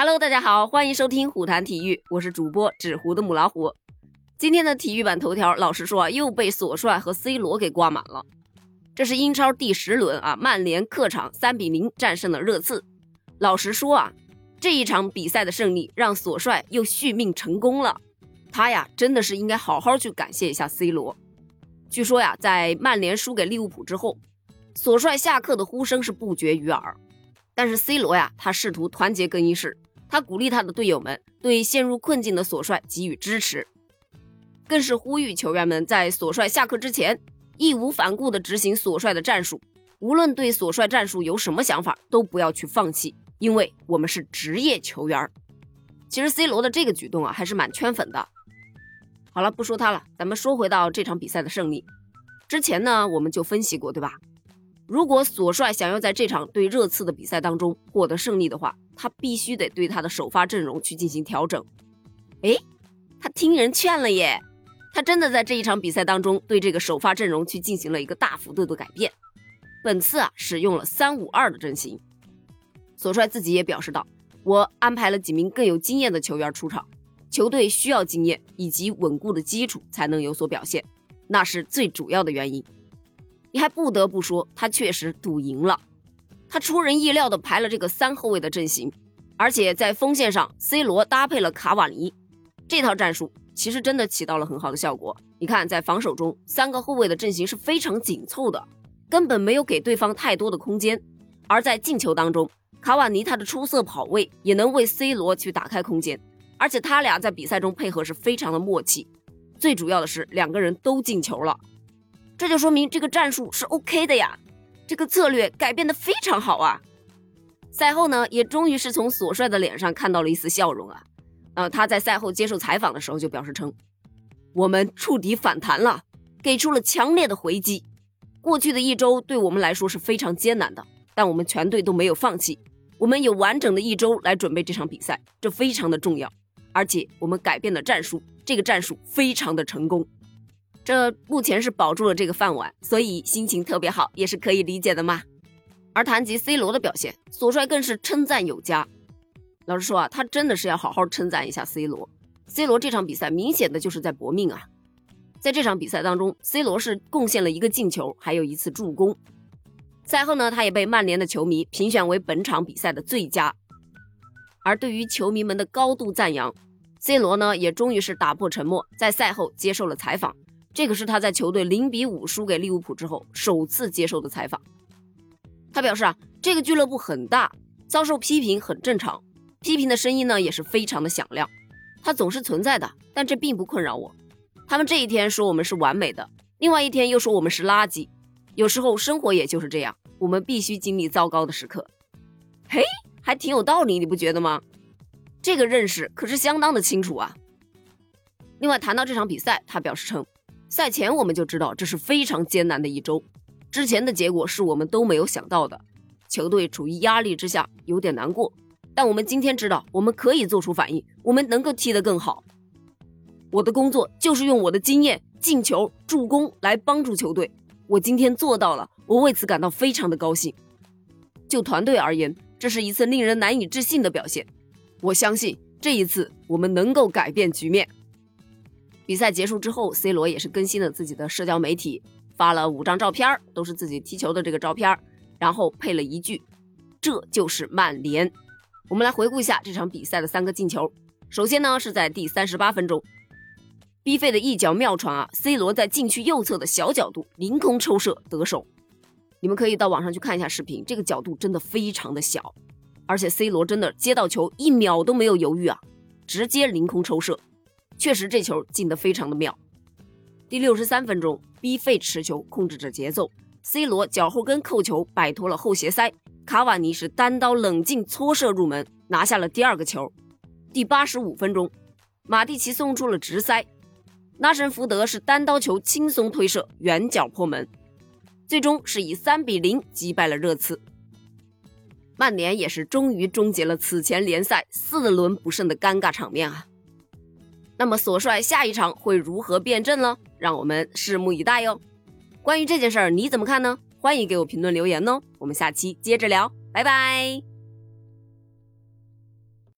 Hello，大家好，欢迎收听虎谈体育，我是主播纸糊的母老虎。今天的体育版头条，老实说啊，又被索帅和 C 罗给挂满了。这是英超第十轮啊，曼联客场三比零战胜了热刺。老实说啊，这一场比赛的胜利让索帅又续命成功了。他呀，真的是应该好好去感谢一下 C 罗。据说呀，在曼联输给利物浦之后，索帅下课的呼声是不绝于耳。但是 C 罗呀，他试图团结更衣室，他鼓励他的队友们对陷入困境的索帅给予支持。更是呼吁球员们在索帅下课之前，义无反顾地执行索帅的战术。无论对索帅战术有什么想法，都不要去放弃，因为我们是职业球员。其实 C 罗的这个举动啊，还是蛮圈粉的。好了，不说他了，咱们说回到这场比赛的胜利。之前呢，我们就分析过，对吧？如果索帅想要在这场对热刺的比赛当中获得胜利的话，他必须得对他的首发阵容去进行调整。诶，他听人劝了耶。他真的在这一场比赛当中对这个首发阵容去进行了一个大幅度的改变，本次啊使用了三五二的阵型。索帅自己也表示道：“我安排了几名更有经验的球员出场，球队需要经验以及稳固的基础才能有所表现，那是最主要的原因。”你还不得不说，他确实赌赢了。他出人意料的排了这个三后卫的阵型，而且在锋线上，C 罗搭配了卡瓦尼，这套战术。其实真的起到了很好的效果。你看，在防守中，三个后卫的阵型是非常紧凑的，根本没有给对方太多的空间。而在进球当中，卡瓦尼他的出色跑位也能为 C 罗去打开空间，而且他俩在比赛中配合是非常的默契。最主要的是，两个人都进球了，这就说明这个战术是 OK 的呀，这个策略改变的非常好啊。赛后呢，也终于是从索帅的脸上看到了一丝笑容啊。呃，他在赛后接受采访的时候就表示称：“我们触底反弹了，给出了强烈的回击。过去的一周对我们来说是非常艰难的，但我们全队都没有放弃。我们有完整的一周来准备这场比赛，这非常的重要。而且我们改变了战术，这个战术非常的成功。这目前是保住了这个饭碗，所以心情特别好，也是可以理解的嘛。而谈及 C 罗的表现，索帅更是称赞有加。”老实说啊，他真的是要好好称赞一下 C 罗。C 罗这场比赛明显的就是在搏命啊！在这场比赛当中，C 罗是贡献了一个进球，还有一次助攻。赛后呢，他也被曼联的球迷评选为本场比赛的最佳。而对于球迷们的高度赞扬，C 罗呢也终于是打破沉默，在赛后接受了采访。这个是他在球队零比五输给利物浦之后首次接受的采访。他表示啊，这个俱乐部很大，遭受批评很正常。批评的声音呢也是非常的响亮，它总是存在的，但这并不困扰我。他们这一天说我们是完美的，另外一天又说我们是垃圾。有时候生活也就是这样，我们必须经历糟糕的时刻。嘿，还挺有道理，你不觉得吗？这个认识可是相当的清楚啊。另外谈到这场比赛，他表示称，赛前我们就知道这是非常艰难的一周，之前的结果是我们都没有想到的，球队处于压力之下，有点难过。但我们今天知道，我们可以做出反应，我们能够踢得更好。我的工作就是用我的经验、进球、助攻来帮助球队。我今天做到了，我为此感到非常的高兴。就团队而言，这是一次令人难以置信的表现。我相信这一次我们能够改变局面。比赛结束之后，C 罗也是更新了自己的社交媒体，发了五张照片，都是自己踢球的这个照片，然后配了一句：“这就是曼联。”我们来回顾一下这场比赛的三个进球。首先呢，是在第三十八分钟，B 费的一脚妙传啊，C 罗在禁区右侧的小角度凌空抽射得手。你们可以到网上去看一下视频，这个角度真的非常的小，而且 C 罗真的接到球一秒都没有犹豫啊，直接凌空抽射，确实这球进得非常的妙。第六十三分钟逼费持球控制着节奏，C 罗脚后跟扣球摆脱了后斜塞。卡瓦尼是单刀冷静搓射入门，拿下了第二个球。第八十五分钟，马蒂奇送出了直塞，拉什福德是单刀球轻松推射远角破门，最终是以三比零击败了热刺。曼联也是终于终结了此前联赛四轮不胜的尴尬场面啊！那么索帅下一场会如何变阵呢？让我们拭目以待哟。关于这件事儿，你怎么看呢？欢迎给我评论留言哦，我们下期接着聊，拜拜。